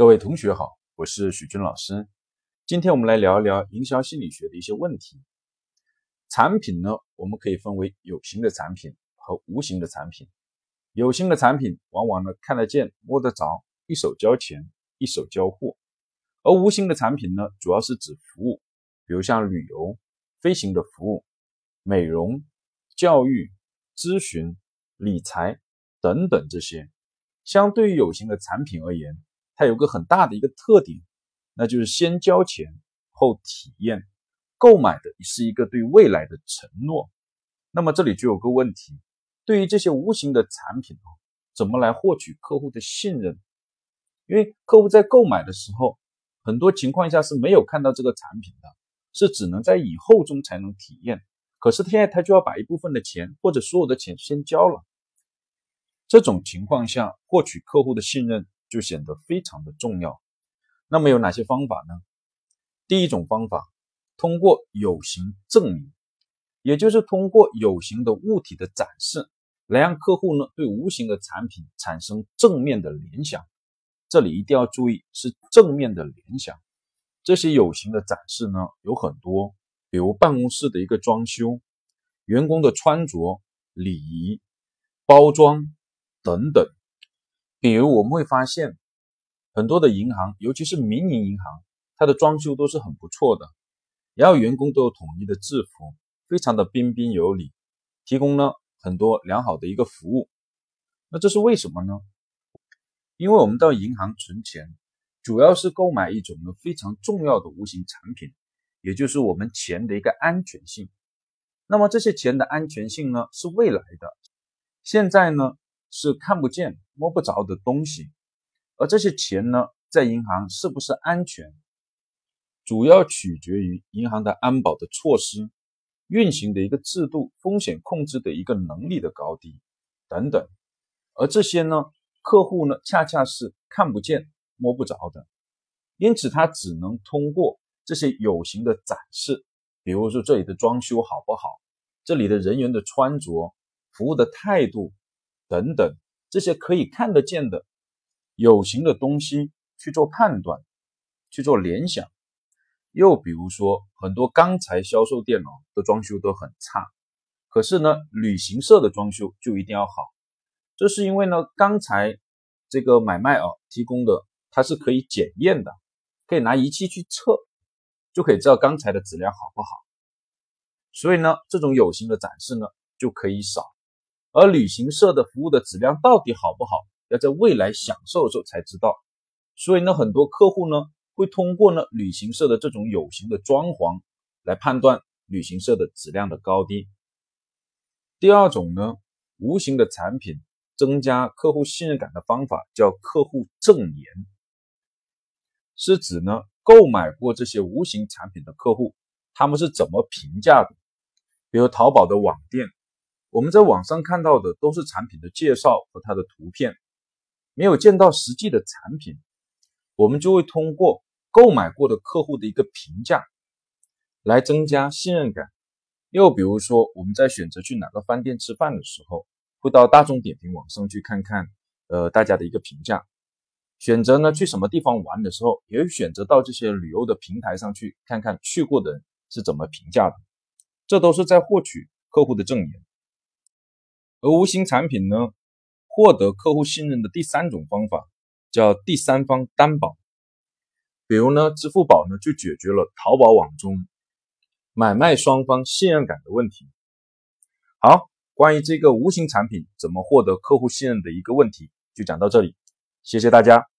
各位同学好，我是许军老师。今天我们来聊一聊营销心理学的一些问题。产品呢，我们可以分为有形的产品和无形的产品。有形的产品往往呢看得见、摸得着，一手交钱，一手交货；而无形的产品呢，主要是指服务，比如像旅游、飞行的服务、美容、教育、咨询、理财等等这些。相对于有形的产品而言，它有个很大的一个特点，那就是先交钱后体验，购买的是一个对未来的承诺。那么这里就有个问题，对于这些无形的产品啊，怎么来获取客户的信任？因为客户在购买的时候，很多情况下是没有看到这个产品的，是只能在以后中才能体验。可是现在他就要把一部分的钱或者所有的钱先交了，这种情况下获取客户的信任。就显得非常的重要。那么有哪些方法呢？第一种方法，通过有形证明，也就是通过有形的物体的展示，来让客户呢对无形的产品产生正面的联想。这里一定要注意，是正面的联想。这些有形的展示呢有很多，比如办公室的一个装修、员工的穿着、礼仪、包装等等。比如我们会发现，很多的银行，尤其是民营银行，它的装修都是很不错的，然后员工都有统一的制服，非常的彬彬有礼，提供了很多良好的一个服务。那这是为什么呢？因为我们到银行存钱，主要是购买一种呢非常重要的无形产品，也就是我们钱的一个安全性。那么这些钱的安全性呢，是未来的，现在呢？是看不见、摸不着的东西，而这些钱呢，在银行是不是安全，主要取决于银行的安保的措施、运行的一个制度、风险控制的一个能力的高低等等。而这些呢，客户呢，恰恰是看不见、摸不着的，因此他只能通过这些有形的展示，比如说这里的装修好不好，这里的人员的穿着、服务的态度。等等，这些可以看得见的有形的东西去做判断，去做联想。又比如说，很多钢材销售店哦的装修都很差，可是呢，旅行社的装修就一定要好。这是因为呢，钢材这个买卖啊提供的它是可以检验的，可以拿仪器去测，就可以知道钢材的质量好不好。所以呢，这种有形的展示呢就可以少。而旅行社的服务的质量到底好不好，要在未来享受的时候才知道。所以呢，很多客户呢会通过呢旅行社的这种有形的装潢来判断旅行社的质量的高低。第二种呢，无形的产品增加客户信任感的方法叫客户证言，是指呢购买过这些无形产品的客户，他们是怎么评价的？比如淘宝的网店。我们在网上看到的都是产品的介绍和它的图片，没有见到实际的产品，我们就会通过购买过的客户的一个评价来增加信任感。又比如说，我们在选择去哪个饭店吃饭的时候，会到大众点评网上去看看，呃，大家的一个评价。选择呢去什么地方玩的时候，也会选择到这些旅游的平台上去看看去过的人是怎么评价的。这都是在获取客户的证言。而无形产品呢，获得客户信任的第三种方法叫第三方担保。比如呢，支付宝呢就解决了淘宝网中买卖双方信任感的问题。好，关于这个无形产品怎么获得客户信任的一个问题，就讲到这里，谢谢大家。